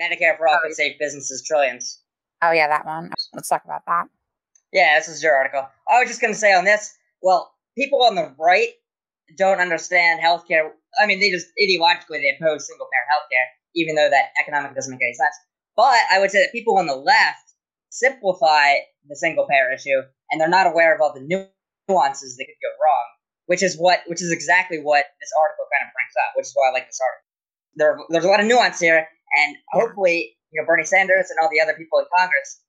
Medicare for all oh, could save businesses trillions. Oh yeah, that one. Let's talk about that. Yeah, this is your article. I was just going to say on this. Well, people on the right don't understand healthcare. I mean, they just ideologically they oppose single payer healthcare, even though that economically doesn't make any sense. But I would say that people on the left simplify the single payer issue, and they're not aware of all the nuances that could go wrong. Which is what, which is exactly what this article kind of brings up. Which is why I like this article. There, there's a lot of nuance here, and hopefully, you know, Bernie Sanders and all the other people in Congress,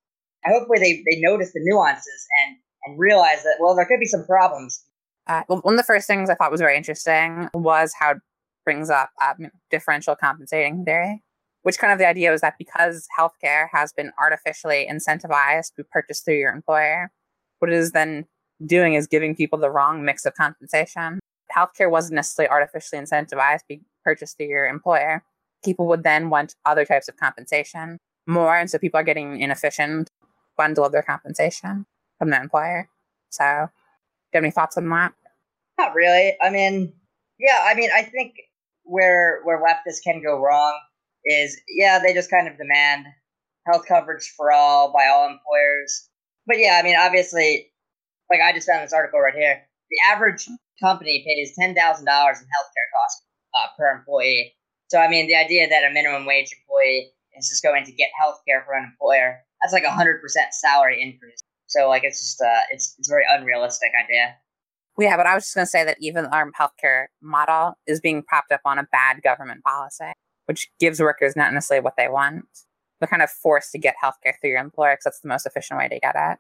hopefully they, they notice the nuances and and realize that well, there could be some problems. Uh, well, one of the first things I thought was very interesting was how it brings up um, differential compensating theory, which kind of the idea was that because healthcare has been artificially incentivized to purchase through your employer, what it is then doing is giving people the wrong mix of compensation. Healthcare wasn't necessarily artificially incentivized to be purchased through your employer. People would then want other types of compensation more, and so people are getting inefficient bundle of their compensation from the employer. So, do you have any thoughts on that? Not really. I mean, yeah, I mean, I think where where leftists can go wrong is, yeah, they just kind of demand health coverage for all by all employers. But yeah, I mean, obviously, like I just found this article right here. The average company pays ten thousand dollars in healthcare costs uh, per employee. So I mean, the idea that a minimum wage employee is just going to get healthcare for an employer that's like a hundred percent salary increase. So like it's just uh it's it's a very unrealistic idea. Yeah, but I was just going to say that even our healthcare model is being propped up on a bad government policy, which gives workers not necessarily what they want. They're kind of forced to get healthcare through your employer because that's the most efficient way to get it.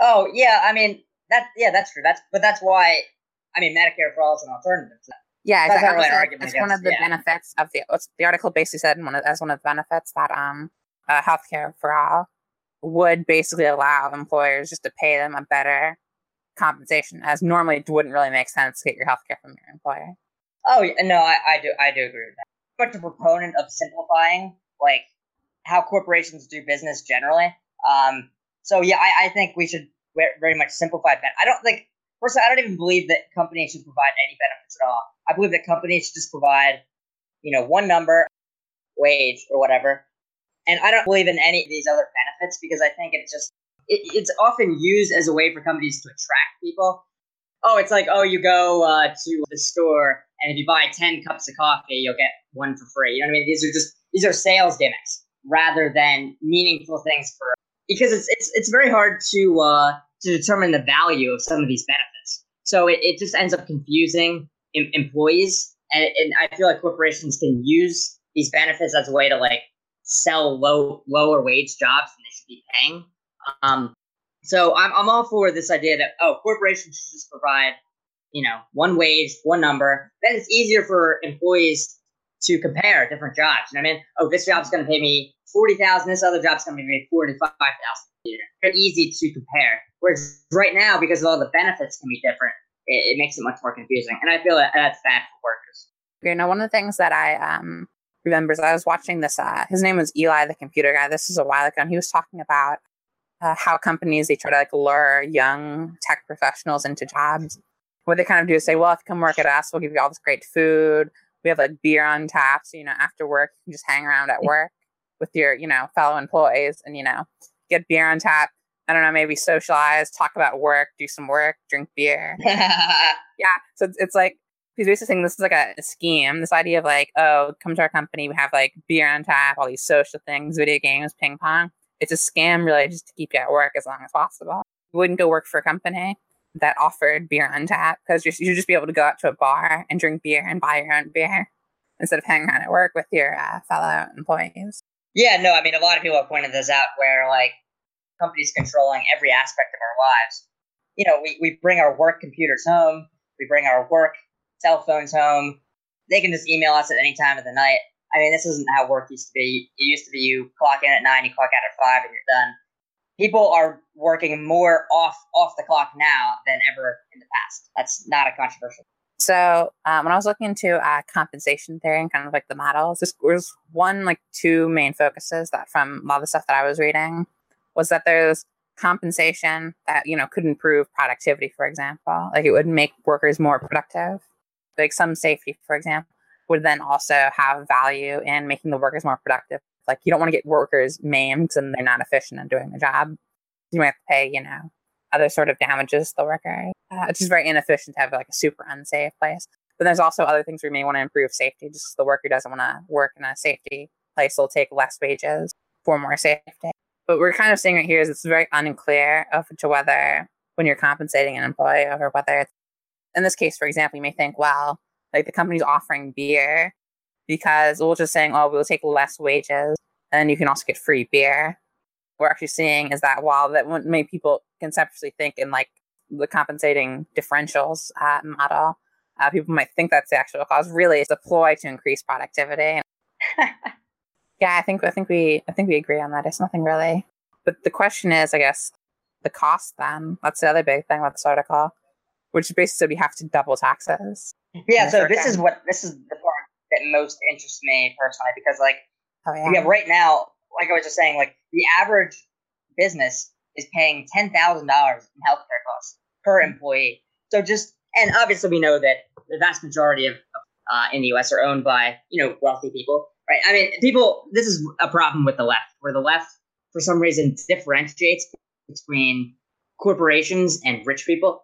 Oh yeah, I mean that yeah that's true. That's but that's why I mean Medicare for all is an alternative. Yeah, exactly. Really it's one of the yeah. benefits of the the article basically said one of, as one of the benefits that um uh, healthcare for all would basically allow employers just to pay them a better compensation, as normally it wouldn't really make sense to get your healthcare from your employer. Oh no, I, I do I do agree with that. Much a proponent of simplifying like how corporations do business generally. Um, so yeah, I, I think we should very much simplify that. I don't think personally, I don't even believe that companies should provide any benefits at all. I believe that companies should just provide, you know, one number, wage or whatever, and I don't believe in any of these other benefits because I think it's just it, it's often used as a way for companies to attract people. Oh, it's like oh, you go uh, to the store and if you buy ten cups of coffee, you'll get one for free. You know what I mean? These are just these are sales gimmicks rather than meaningful things for because it's it's it's very hard to uh, to determine the value of some of these benefits. So it, it just ends up confusing em- employees, and, and I feel like corporations can use these benefits as a way to like sell low lower wage jobs than they should be paying. Um, so I'm I'm all for this idea that oh corporations should just provide you know one wage one number. Then it's easier for employees to compare different jobs. You know what I mean? Oh, this job's going to pay me forty thousand. This other job's going to pay me forty five Very easy to compare. Whereas right now, because all the benefits can be different, it, it makes it much more confusing. And I feel that that's bad for workers. You know, one of the things that I um remembers I was watching this. Uh, his name was Eli, the computer guy. This is a while ago, and he was talking about uh, how companies they try to like lure young tech professionals into jobs. What they kind of do is say, "Well, if you come work at us, we'll give you all this great food. We have like beer on tap, so you know after work you can just hang around at work with your you know fellow employees, and you know get beer on tap." I don't know, maybe socialize, talk about work, do some work, drink beer. yeah. So it's, it's like he's basically saying this is like a, a, scheme. This idea of like, oh, come to our company, we have like beer on tap, all these social things, video games, ping pong. It's a scam, really, just to keep you at work as long as possible. You wouldn't go work for a company that offered beer on tap because you should just be able to go out to a bar and drink beer and buy your own beer instead of hanging around at work with your uh, fellow employees. Yeah, no, I mean, a lot of people have pointed this out where like companies controlling every aspect of our lives. You know, we, we bring our work computers home, we bring our work cell phones home. They can just email us at any time of the night. I mean, this isn't how work used to be. It used to be you clock in at nine, you clock out at five, and you're done. People are working more off off the clock now than ever in the past. That's not a controversial. So um, when I was looking into uh, compensation theory and kind of like the models, this was one like two main focuses that from a lot of the stuff that I was reading was that there's compensation that you know could improve productivity, for example, like it would make workers more productive like some safety, for example. would then also have value in making the workers more productive. Like you don't want to get workers maimed and they're not efficient in doing the job. You might have to pay, you know, other sort of damages the worker. Uh, it's just very inefficient to have like a super unsafe place. But there's also other things we may want to improve safety. Just the worker doesn't want to work in a safety place, will take less wages for more safety. But we're kind of seeing right here is it's very unclear of to whether when you're compensating an employee or whether it's in this case, for example, you may think, well, like the company's offering beer because we're just saying, oh, we'll take less wages and you can also get free beer. What we're actually seeing is that while that many people conceptually think in like the compensating differentials uh, model, uh, people might think that's the actual cause. Really, it's a ploy to increase productivity. yeah, I think I think we I think we agree on that. It's nothing really. But the question is, I guess, the cost. Then that's the other big thing with this article, which basically we have to double taxes. Yeah. So this is what this is the part that most interests me personally because like oh, yeah. yeah right now, like I was just saying, like the average business is paying ten thousand dollars in healthcare costs per employee. So just and obviously we know that the vast majority of uh, in the U.S. are owned by you know wealthy people, right? I mean, people. This is a problem with the left, where the left, for some reason, differentiates between corporations and rich people,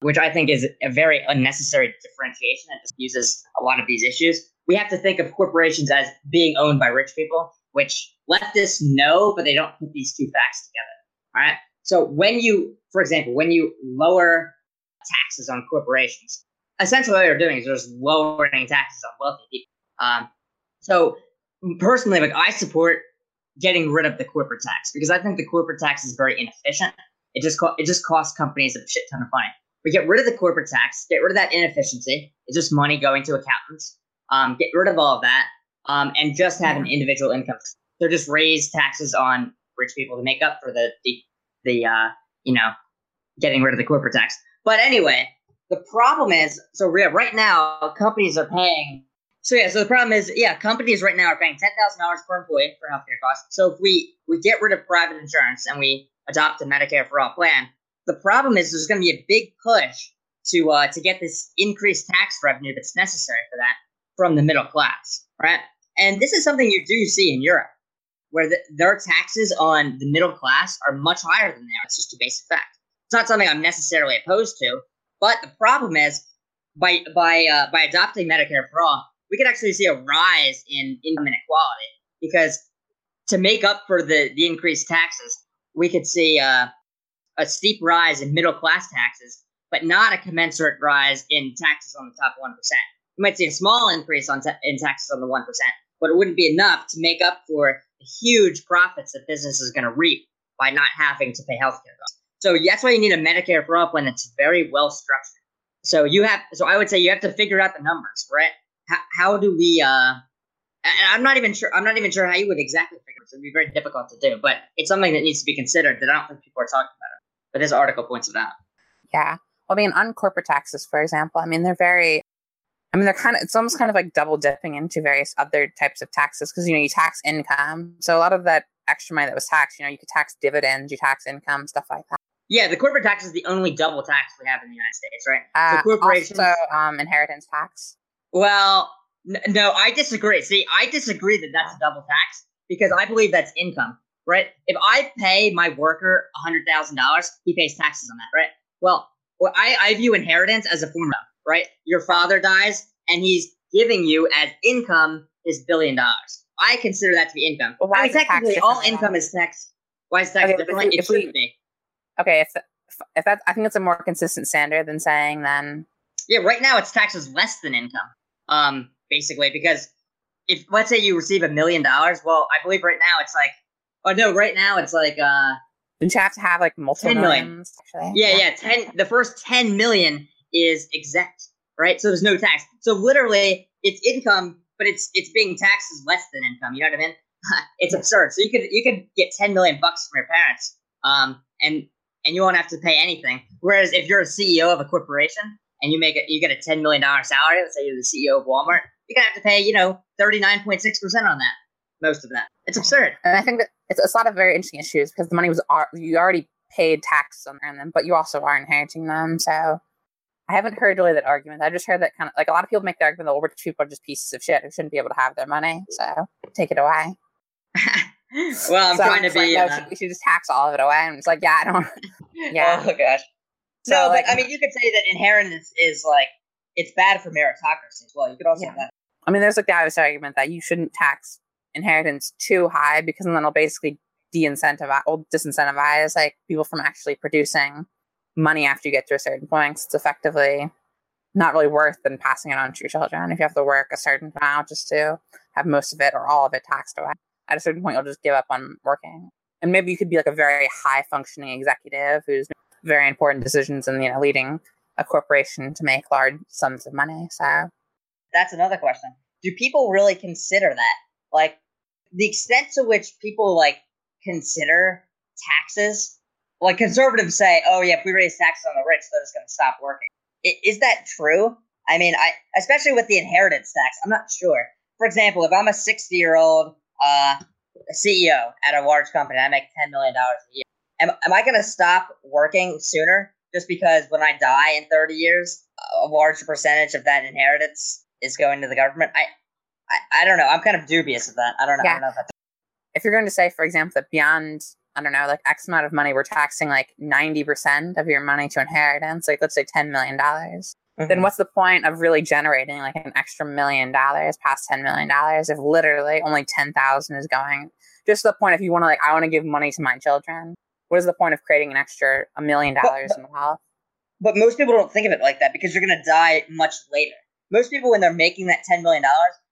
which I think is a very unnecessary differentiation and just uses a lot of these issues. We have to think of corporations as being owned by rich people, which leftists know, but they don't put these two facts together. All right. So when you, for example, when you lower taxes on corporations, essentially what you're doing is just lowering taxes on wealthy people. Um, so personally, like I support getting rid of the corporate tax because I think the corporate tax is very inefficient. It just co- it just costs companies a shit ton of money. We get rid of the corporate tax, get rid of that inefficiency. It's just money going to accountants. Um, get rid of all of that, um, and just have an individual income. So just raise taxes on rich people to make up for the the, the uh, you know getting rid of the corporate tax. But anyway, the problem is, so right now, companies are paying. So yeah, so the problem is, yeah, companies right now are paying ten thousand dollars per employee for healthcare costs. So if we we get rid of private insurance and we adopt a Medicare for all plan, the problem is there's going to be a big push to uh, to get this increased tax revenue that's necessary for that from the middle class, right? And this is something you do see in Europe, where the, their taxes on the middle class are much higher than they are. It's just a basic fact. It's not something I'm necessarily opposed to, but the problem is, by by uh, by adopting Medicare for all, we could actually see a rise in income inequality because to make up for the the increased taxes, we could see uh, a steep rise in middle class taxes, but not a commensurate rise in taxes on the top one percent. You might see a small increase on ta- in taxes on the one percent, but it wouldn't be enough to make up for huge profits that business is going to reap by not having to pay healthcare costs. So that's why you need a Medicare for all plan that's very well structured. So you have, so I would say you have to figure out the numbers, right? How, how do we? uh I'm not even sure. I'm not even sure how you would exactly figure it. It'd be very difficult to do, but it's something that needs to be considered that I don't think people are talking about it. But this article points it out. Yeah. Well, I mean, on corporate taxes, for example, I mean, they're very I mean, they're kind of, it's almost kind of like double dipping into various other types of taxes because, you know, you tax income. So a lot of that extra money that was taxed, you know, you could tax dividends, you tax income, stuff like that. Yeah, the corporate tax is the only double tax we have in the United States, right? Uh, so corporations, also um, inheritance tax. Well, n- no, I disagree. See, I disagree that that's a double tax because I believe that's income, right? If I pay my worker hundred thousand dollars, he pays taxes on that, right? Well, well I, I view inheritance as a form of right. Your father dies, and he's giving you as income his billion dollars. I consider that to be income. Well, why I mean, technically, all income is taxed. Why is tax okay, different? If we, it should be okay, if if that I think it's a more consistent standard than saying then. Yeah, right now it's taxes less than income. Um, basically, because if let's say you receive a million dollars, well, I believe right now it's like, oh no, right now it's like uh. Don't you have to have like multiple 10 million. millions? Actually? Yeah, yeah, ten. The first ten million is exempt, right? So there's no tax. So literally, it's income, but it's it's being taxed as less than income. You know what I mean? it's absurd. So you could you could get ten million bucks from your parents, um, and and you won't have to pay anything. Whereas if you're a CEO of a corporation and you make it, you get a ten million dollar salary. Let's say you're the CEO of Walmart, you're gonna have to pay, you know, thirty nine point six percent on that. Most of that. It's absurd. And I think that it's, it's a lot of very interesting issues because the money was you already paid tax on them, but you also are inheriting them. So I haven't heard really that argument. I just heard that kind of like a lot of people make the argument that rich people are just pieces of shit who shouldn't be able to have their money. So take it away. well, I'm So trying to just like, be. no, uh, we should just tax all of it away. And it's like, yeah, I don't. Yeah. Oh gosh. So, no, like- but I mean, you could say that inheritance is like it's bad for meritocracy as well. You could also Yeah. say that. I mean, there's like the obvious argument that you shouldn't tax inheritance too high because then it'll basically de-incentivize, or disincentivize like people from actually producing money after you get to a certain point. it's effectively not really worth than passing it on to your children if you have to work a certain amount just to have most of it or all of it taxed away. At a certain point, you'll just give up on working, and maybe you could be like a very high functioning executive who's very important decisions and you know leading a corporation to make large sums of money. So That's another question. Do people really consider that? Like the extent to which people like consider taxes. Like conservatives say, "Oh yeah, if we raise taxes on the rich, they're just going to stop working." I- Is that true? I mean, I especially with the inheritance tax, I'm not sure. For example, if I'm a 60 year old uh, CEO at a large company, I make 10 million dollars a year. Am, am I going to stop working sooner just because when I die in 30 years, a large percentage of that inheritance is going to the government? I, I, I don't know. I'm kind of dubious of that. I don't know. I Yeah. don't know if that's if you're going to say, for example, that beyond, I don't know, like X amount of money, we're taxing like 90% of your money to inheritance, like let's say $10 million, then mm-hmm. what's the point of really generating like an extra million dollars past $10 million if literally only 10,000 is going? Just the point if you want to, like, I want to give money to my children. What is the point of creating an extra a million dollars in the wealth? But most people don't think of it like that because you're going to die much later. Most people, when they're making that $10 million,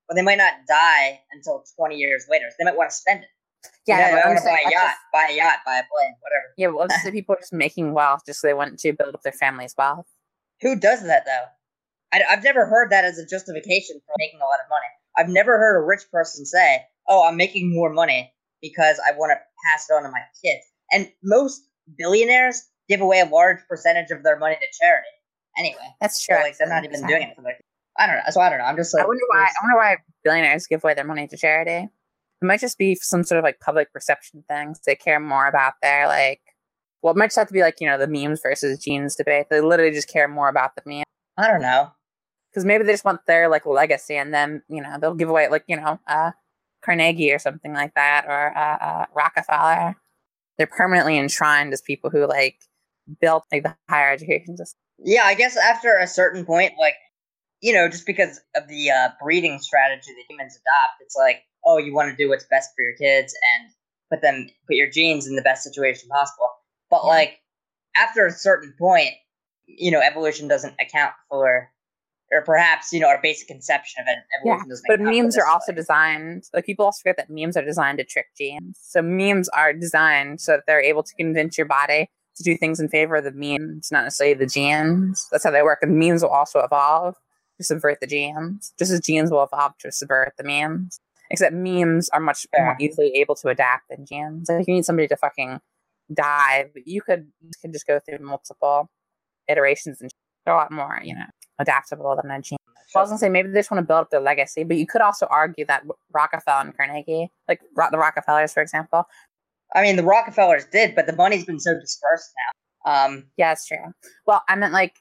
well, they might not die until 20 years later. So they might want to spend it. Yeah, know, I'm want to buy a yacht, just- buy a yacht, buy a plane, whatever. yeah, well, let's people are just making wealth just so they want to build up their family's wealth. Who does that though? I, have never heard that as a justification for making a lot of money. I've never heard a rich person say, "Oh, I'm making more money because I want to pass it on to my kids." And most billionaires give away a large percentage of their money to charity. Anyway, That's so true. like they're not even doing it for their. I don't know. So I don't know. I'm just like. I wonder why. I wonder why billionaires give away their money to charity. It might just be some sort of like public perception things. They care more about their like. Well, it might just have to be like you know the memes versus genes debate. They literally just care more about the meme I don't know. because maybe they just want their like legacy, and then you know they'll give away like you know uh, Carnegie or something like that, or uh, uh, Rockefeller. They're permanently enshrined as people who like built like the higher education system. Yeah, I guess after a certain point, like, you know, just because of the uh, breeding strategy that humans adopt, it's like, oh, you want to do what's best for your kids and put them, put your genes in the best situation possible. But Yeah. like, after a certain point, you know, evolution doesn't account for, or perhaps you know, our basic conception of it. Evolution doesn't. But memes are also like- designed, like people also forget that memes are designed to trick genes. So memes are designed so that they're able to convince your body to do things in favor of the memes, not necessarily the genes. That's how they work. And memes will also evolve to subvert the genes, just as genes will evolve to subvert the memes. Except memes are much more easily able to adapt than genes. Like if you need somebody to fucking die, but you could you could just go through multiple iterations and they're a lot more, you know, adaptable than a gene. Well, I was gonna say maybe they just want to build up their legacy, but you could also argue that Rockefeller and Carnegie, like Ro- the Rockefellers, for example, I mean, the Rockefellers did, but the money's been so dispersed now. Um, yeah, it's true. Well, I meant like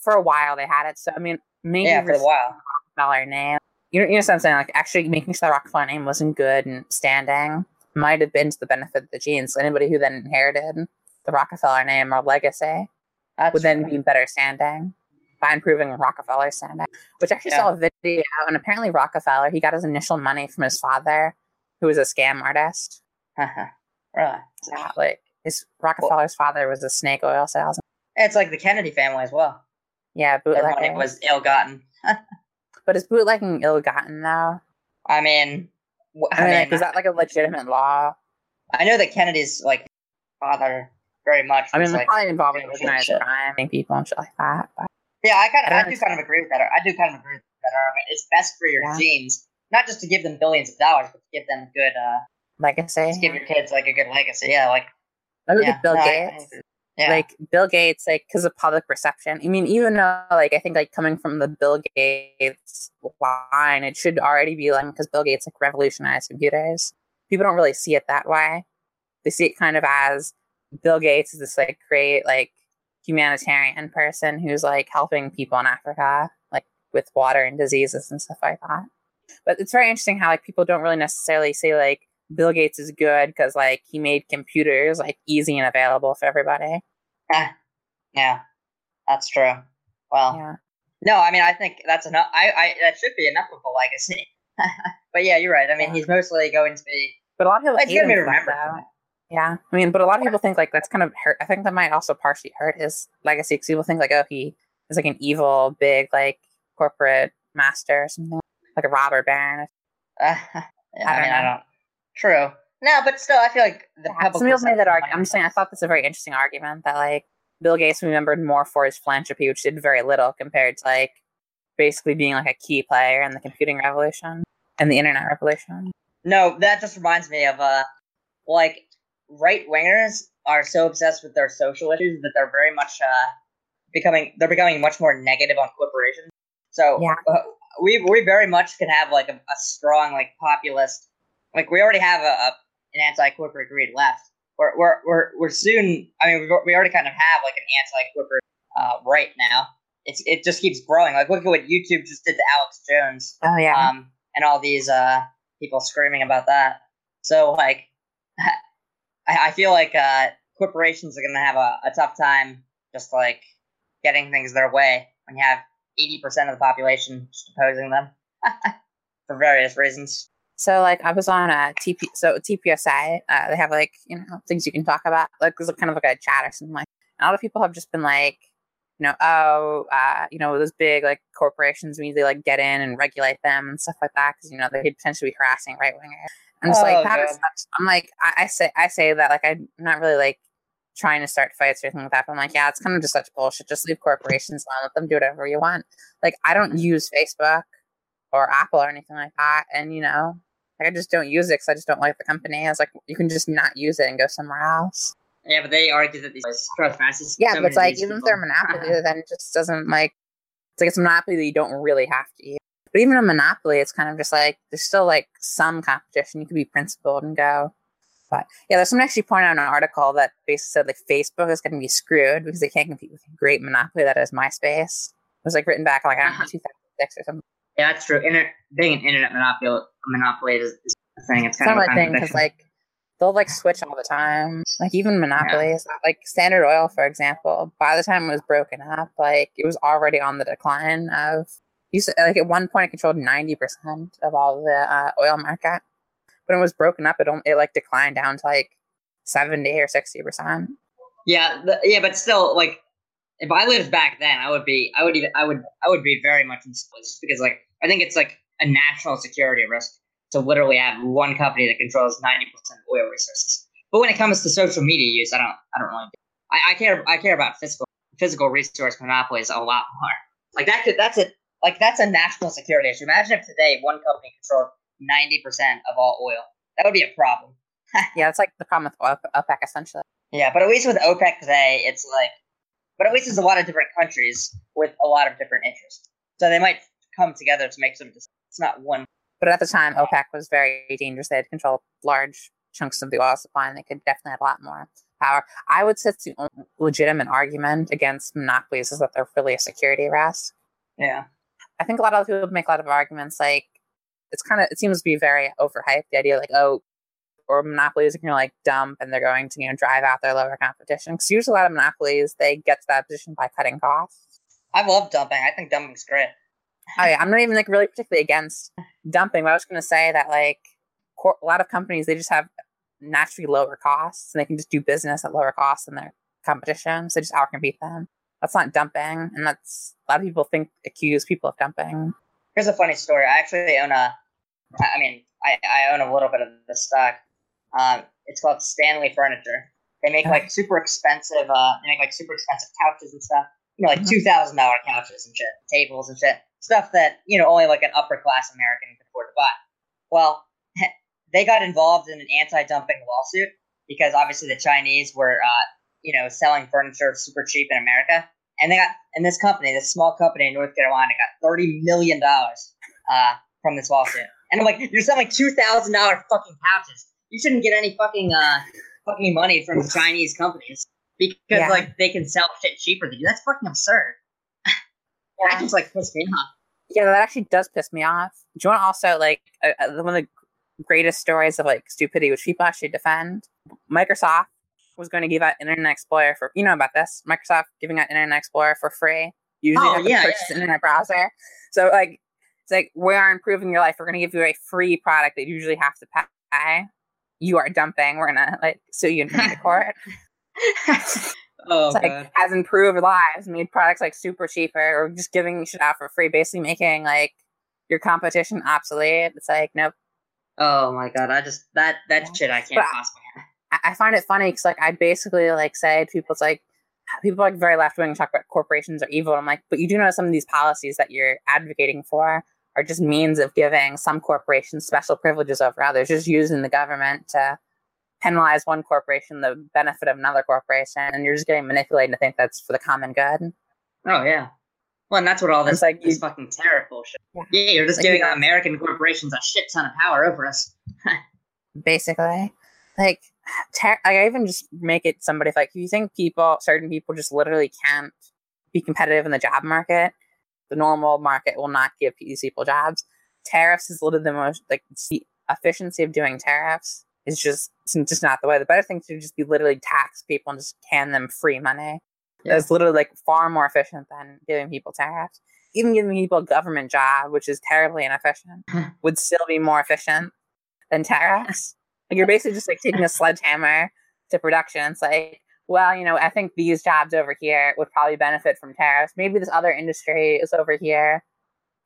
for a while they had it, so I mean maybe yeah, for a while. Rockefeller name. You know, you know what I'm saying? Like actually making sure the Rockefeller name wasn't good and standing might have been to the benefit of the genes. So anybody who then inherited the Rockefeller name or legacy That's would then be better standing by improving Rockefeller standing. Which I actually Yeah. saw a video, and apparently Rockefeller he got his initial money from his father, who was a scam artist. Uh-huh. really. Yeah, like his Rockefeller's father was a snake oil salesman. It's like the Kennedy family as well. Yeah, bootlegging. was ill-gotten. but is bootlegging ill-gotten now? I mean, wh- I mean, like, is that like a legitimate law? I know that Kennedy's like father very much. I mean, was, like, probably involving organized crime and people and shit like that. But yeah, I kind of, don't I do kind of agree with that. I do kind of agree with that argument. It's best for your Yeah. genes, not just to give them billions of dollars, but to give them good, uh, legacy. to give your kids like a good legacy. Yeah, like I look yeah, at Bill no, I- I Gates. agree. Yeah, Like Bill Gates, like because of public reception. I mean, even though, like, I think like coming from the Bill Gates line, it should already be like because Bill Gates like revolutionized computers. People don't really see it that way. They see it kind of as Bill Gates is this like great like humanitarian person who's like helping people in Africa, like with water and diseases and stuff like that. But it's very interesting how like people don't really necessarily say like Bill Gates is good because like he made computers like easy and available for everybody. Ah, yeah, that's true. Well, Yeah. no, I mean, I think that's enough. I, I that should be enough of a legacy. but yeah, you're right. I mean, Yeah. he's mostly going to be. But a lot of people It's gonna be that, remembered. though. for that. Yeah, I mean, but a lot of people think like that's kind of hurt. I think that might also partially hurt his legacy because people think like, oh, he is like an evil, big like corporate master or something, like a robber baron. Uh, yeah, I, I don't mean, I know. don't. True. No, but still, I feel like the Yeah. Some people made that argument. I'm just saying, I thought that's a very interesting argument that like Bill Gates remembered more for his philanthropy, which did very little compared to like basically being like a key player in the computing revolution and the internet revolution. No, that just reminds me of uh, like right wingers are so obsessed with their social issues that they're very much uh becoming they're becoming much more negative on corporations. So Yeah. uh, we we very much can have like a, a strong like populist like we already have a, a an anti corporate greed left. We're we're we're we're soon. I mean, we've, we already kind of have like an anti corporate uh, right now. It's it just keeps growing. Like look at what YouTube just did to Alex Jones Oh yeah, um, and all these uh, people screaming about that. So like, I, I feel like uh, corporations are gonna have a, a tough time just like getting things their way when you have eighty percent of the population just opposing them for various reasons. So like I was on a TP so TPSI, uh, they have like you know things you can talk about like there's a kind of like a chat or something like. And a lot of people have just been like, you know, oh, uh, you know, those big like corporations we need to like get in and regulate them and stuff like that because you know they could potentially be harassing right wingers. I'm just Oh, like that God. I'm like I, I say I say that like I'm not really like trying to start fights or anything like that. But I'm like, yeah, it's kind of just such bullshit. Just leave corporations alone. Let them do whatever you want. Like I don't use Facebook or Apple or anything like that. And you know, like I just don't use it because I just don't like the company. I was like, you can just not use it and go somewhere else. Yeah, but they argue that these trespasses. Yeah, so but it's like even if they're a monopoly, then it just doesn't like. It's like it's a monopoly that you don't really have to use. But even a monopoly, it's kind of just like there's still like some competition. You could be principled and go. But yeah, there's someone actually pointed out an article that basically said like Facebook is going to be screwed because they can't compete with a great monopoly that is MySpace. It was like written back like I don't know uh-huh. 2006 or something. Yeah, that's true. Inter- being an internet monopoly, monopoly is, is a thing. It's It's kind not of a thing because like they'll like switch all the time. Like even monopolies, like Standard Oil, for example. By the time it was broken up, like it was already on the decline. Of you said like at one point it controlled ninety percent of all the uh, oil market. When it was broken up, it only, it like declined down to like seventy or sixty percent. Yeah, the, yeah, but still, like, if I lived back then, I would be, I would even, I would, I would be very much in just because, like, I think it's like a national security risk to literally have one company that controls ninety percent of oil resources. But when it comes to social media use, I don't, I don't really. I, I care, I care about physical, physical resource monopolies a lot more. Like that could, that's it. Like that's a national security issue. Imagine if today one company controlled ninety percent of all oil. That would be a problem. Yeah, it's like the problem with OP- OPEC essentially. Yeah, but at least with OPEC today, it's like, but at least there's a lot of different countries with a lot of different interests. So they might come together to make some. decisions. It's not one. But at the time, OPEC was very dangerous. They had controlled large chunks of the oil supply, and they could definitely have a lot more power. I would say it's the only legitimate argument against monopolies is that they're really a security risk. Yeah. I think a lot of people make a lot of arguments like it's kind of it seems to be very overhyped. The idea like oh, or monopolies to like dump and they're going to you know drive out their lower competition. Because usually a lot of monopolies they get to that position by cutting costs. I love dumping. I think dumping's great. Oh yeah, I'm not even like really particularly against dumping, but I was going to say that like cor- a lot of companies they just have naturally lower costs and they can just do business at lower costs than their competition, so they just outcompete them. That's not dumping, and that's a lot of people think accuse people of dumping. Here's a funny story. I actually own a. I mean, I, I own a little bit of the stock. Um, it's called Stanley Furniture. They make like super expensive. Uh, they make like super expensive couches and stuff. You know, like Mhm. two thousand dollar couches and shit, tables and shit, stuff that you know only like an upper class American can afford to buy. Well, they got involved in an anti-dumping lawsuit because obviously the Chinese were, uh, you know, selling furniture super cheap in America, and they got and this company, this small company in North Carolina, got thirty million dollars uh, from this lawsuit. And I'm like, you're selling two thousand dollar fucking couches. You shouldn't get any fucking uh, fucking money from Chinese companies. because Yeah. like they can sell shit cheaper than you. That's fucking absurd. That just like pissed me off. Yeah, that actually does piss me off. Do you want also like uh, uh, one of the greatest stories of like stupidity, which people actually defend? Microsoft was going to give out Internet Explorer for you know about this. Microsoft giving out Internet Explorer for free. Usually Oh, have to yeah, purchase yeah, an internet browser. So like it's like we are improving your life. We're going to give you a free product that you usually have to pay. You are dumping. We're gonna like sue you in court. oh It's like has improved lives, made products like super cheaper, or just giving shit out for free, basically making like your competition obsolete. It's like nope. Oh my god. I just that that Yeah. shit I can't I- possibly. I, I find it funny because like I basically like say to people, it's like people like very left wing talk about corporations are evil. I'm like, but you do know some of these policies that you're advocating for are just means of giving some corporations special privileges over others, just using the government to penalize one corporation the benefit of another corporation, and you're just getting manipulated to think that's for the common good. Oh yeah. Well, and that's what all this It's like this you- fucking tariff bullshit. Yeah. You're just Like you giving American corporations a shit ton of power over us. basically. Like, ter- like I even just make it somebody like, you think people, certain people, just literally can't be competitive in the job market. The normal market will not give these people jobs. Tariffs is literally the most like the efficiency of doing tariffs is just just not the way. The better thing to just be literally tax people and just hand them free money. Yeah. That's literally like far more efficient than giving people tariffs. Even giving people a government job, which is terribly inefficient, would still be more efficient than tariffs. Like you're basically just like taking a sledgehammer to production. It's like, well, you know, I think these jobs over here would probably benefit from tariffs. Maybe this other industry is over here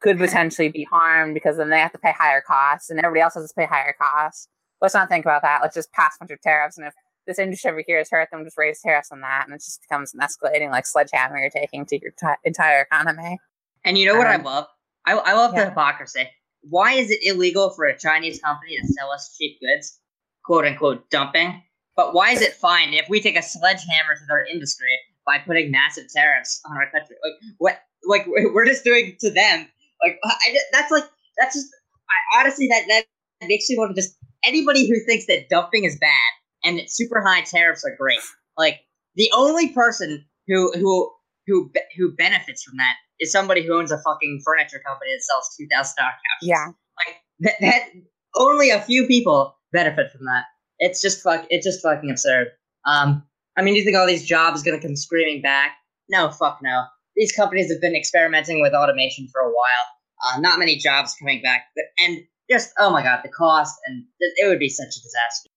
could potentially be harmed because then they have to pay higher costs and everybody else has to pay higher costs. Let's not think about that. Let's just pass a bunch of tariffs. And if this industry over here is hurt, then we'll just raise tariffs on that. And it just becomes an escalating like sledgehammer you're taking to your ti entire economy. And you know what I Um, love? I, I love the hypocrisy. Why is it illegal for a Chinese company to sell us cheap goods, quote unquote dumping? But why is it fine if we take a sledgehammer to their industry by putting massive tariffs on our country? Like what? Like we're just doing to them. Like I, that's like that's just I, honestly that that makes me want to just anybody who thinks that dumping is bad and that super high tariffs are great. Like the only person who who who who benefits from that is somebody who owns a fucking furniture company that sells two thousand dollar couches. Yeah. like that, that. Only a few people benefit from that. It's just fuck. It's just fucking absurd. Um, I mean, do you think all these jobs are gonna come screaming back? No, fuck no. These companies have been experimenting with automation for a while. Uh, not many jobs coming back, but, and just oh my god, the cost and th- it would be such a disaster.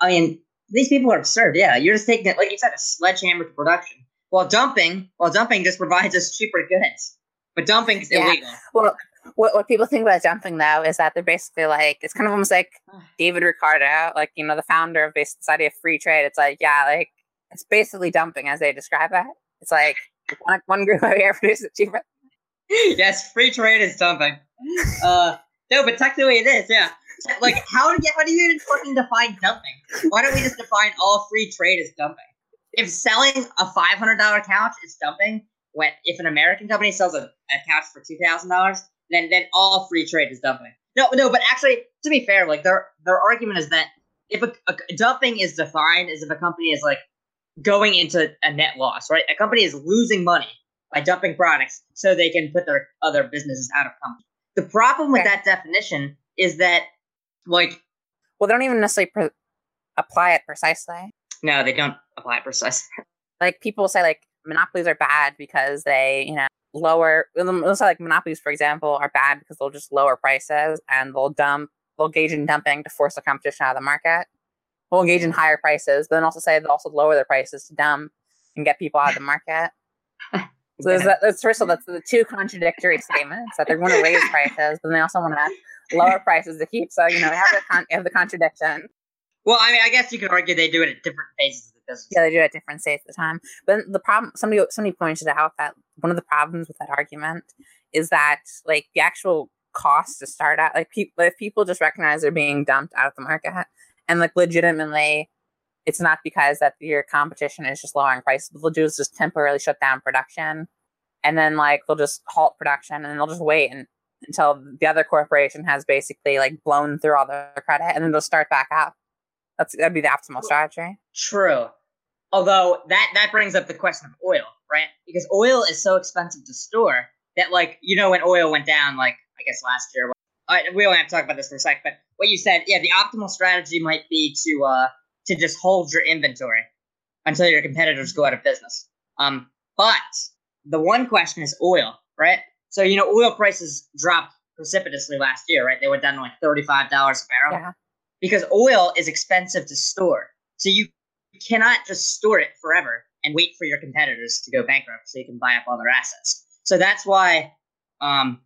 I mean, these people are absurd. Yeah, you're just taking it like you said, a sledgehammer to production. While dumping, while dumping just provides us cheaper goods, but dumping is Yeah. illegal. Well, what, what people think about dumping though is that they're basically like it's kind of almost like David Ricardo, like you know the founder of bas- this idea of free trade. It's like yeah, like it's basically dumping as they describe it. It's like one, one group over here produces cheaper. yes, free trade is dumping. Uh, no, but technically it is. Yeah. Like, how do you, how do you even fucking define dumping? Why don't we just define all free trade as dumping? If selling a five hundred dollar couch is dumping, when if an American company sells a, a couch for two thousand dollars, then then all free trade is dumping. No, no, but actually, to be fair, like their their argument is that if a, a dumping is defined as if a company is like going into a net loss, right? A company is losing money by dumping products so they can put their other businesses out of company. The problem with that definition is that, like, Well, they don't even necessarily pre- apply it precisely. no, they don't apply it precisely. Like people say, like monopolies are bad because they, you know, lower. Let's say like monopolies, for example, are bad because they'll just lower prices and they'll dump. They'll engage in dumping to force the competition out of the market. They'll engage in higher prices, but then also say they'll also lower their prices to dump and get people out of the market. So there's that, that's first of all, that's the two contradictory statements that they're going to raise prices, but they also want to lower prices to keep. So you know, you have the con- you have the contradiction. Well, I mean, I guess you could argue they do it at different phases of the business. Yeah, they do it at different states at the time. But the problem, somebody somebody pointed out that one of the problems with that argument is that like the actual cost to start out, like people, if people just recognize they're being dumped out of the market, and like legitimately, it's not because that your competition is just lowering prices. What they'll do is just temporarily shut down production, and then like they'll just halt production, and they'll just wait and, until the other corporation has basically like blown through all their credit, and then they'll start back up. That's that'd be the optimal strategy. True. Although that that brings up the question of oil, right? Because oil is so expensive to store that, like, you know, when oil went down, like I guess last year. Uh, we don't have to talk about this for a sec, but what you said, yeah, the optimal strategy might be to uh to just hold your inventory until your competitors go out of business. Um, but the one question is oil, right? So you know, oil prices dropped precipitously last year, right? They went down to like thirty-five dollars a barrel Yeah. because oil is expensive to store. So you cannot just store it forever and wait for your competitors to go bankrupt so you can buy up all their assets. So that's why um,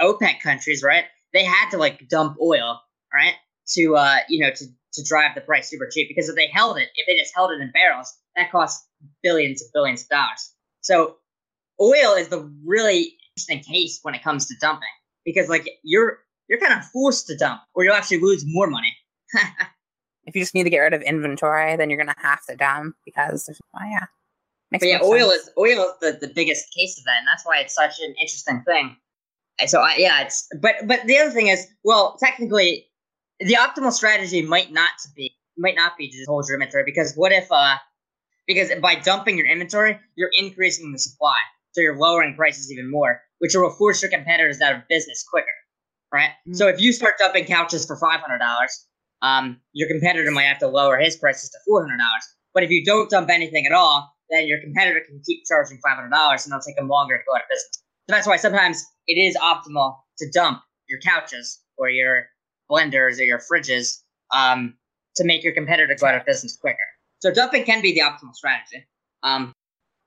OPEC countries, right? They had to like dump oil, right? To uh, you know, to to drive the price super cheap because if they held it, if they just held it in barrels, that costs billions and billions of dollars. So oil is the really interesting case when it comes to dumping because like you're you're kind of forced to dump or you'll actually lose more money. If you just need to get rid of inventory, then you're gonna have to dump because there's oh yeah. Makes but yeah, oil sense. is oil is the, the biggest case of that, and that's why it's such an interesting thing. So I, yeah, it's but but the other thing is, well, technically, the optimal strategy might not to be might not be to just hold your inventory because what if uh because by dumping your inventory, you're increasing the supply, so you're lowering prices even more, which will force your competitors out of business quicker, right? Mm. So if you start dumping couches for five hundred dollars, um, your competitor might have to lower his prices to four hundred dollars. But if you don't dump anything at all, then your competitor can keep charging five hundred dollars, and it'll take them longer to go out of business. So that's why sometimes it is optimal to dump your couches or your blenders or your fridges um, to make your competitor go out of business quicker. So dumping can be the optimal strategy. Um,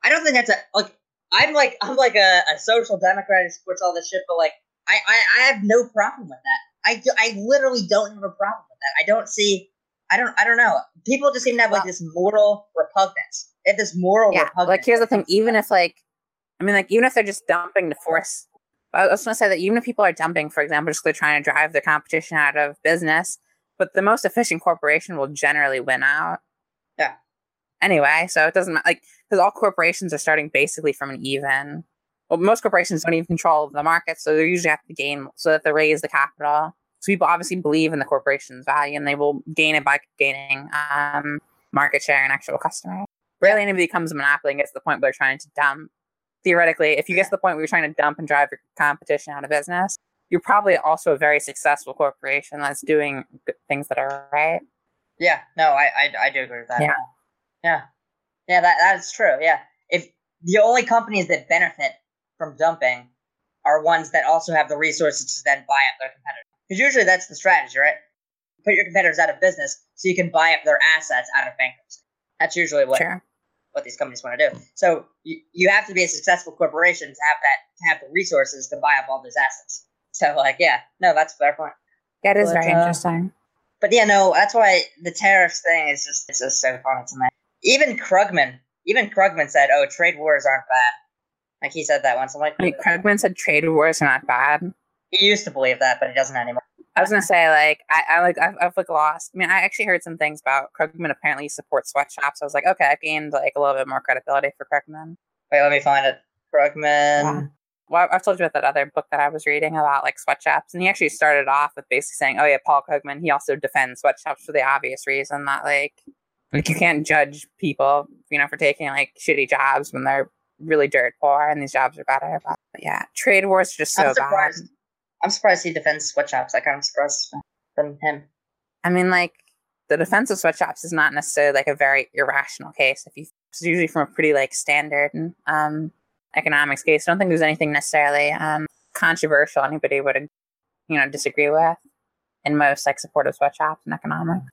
I don't think that's a like. I'm like I'm like a, a social democrat who supports all this shit, but like I, I I have no problem with that. I I literally don't have a problem with that. I don't see. I don't I don't know. People just seem to have like Well- this moral repugnance. They have this moral yeah. repugnance. Like here's the thing, to even if like I mean like even if they're just dumping to force I was gonna say that even if people are dumping, for example, just they're trying to drive their competition out of business, but the most efficient corporation will generally win out. Yeah. Anyway, so it doesn't like because all corporations are starting basically from an even. Well, most corporations don't even control the market, so they usually have to gain so that they raise the capital. So people obviously believe in the corporation's value, and they will gain it by gaining um, market share and actual customers. Rarely anybody becomes a monopoly and gets to the point where they're trying to dump. Theoretically, if you get to the point where you're trying to dump and drive your competition out of business, you're probably also a very successful corporation that's doing things that are right. Yeah, no, I, I I do agree with that. Yeah. yeah, yeah. That that is true. Yeah, if the only companies that benefit from dumping are ones that also have the resources to then buy up their competitors, because usually that's the strategy, right? Put your competitors out of business so you can buy up their assets out of bankruptcy. That's usually what Sure. what these companies want to do. So you, you have to be a successful corporation to have that to have the resources to buy up all those assets. So like, yeah, no, that's a fair point. That is But, very uh, interesting. But yeah, no, that's why the tariffs thing is just it's just so funny to me. Even Krugman, even Krugman said, "Oh, trade wars aren't bad." Like he said that once. I'm like, I Krugman said trade wars are not bad. he used to believe that, but he doesn't anymore. I was gonna say like I, I like I've, I've like lost. I mean, I actually heard some things about Krugman apparently supports sweatshops. I was like, okay, I've gained like a little bit more credibility for Krugman. Wait, let me find it. Krugman. Yeah. Well, I've told you about that other book that I was reading about like sweatshops, and he actually started off with basically saying, "Oh yeah, Paul Krugman." He also defends sweatshops for the obvious reason that like like you can't judge people, you know, for taking like shitty jobs when they're really dirt poor and these jobs are better. But, but yeah, trade wars are just so I'm bad. I'm surprised he defends sweatshops. I kind of surprised from him. I mean, like the defense of sweatshops is not necessarily like a very irrational case. If you it's usually from a pretty like standard um, economics case, I don't think there's anything necessarily um, controversial anybody would you know disagree with in most like supportive sweatshops and economics.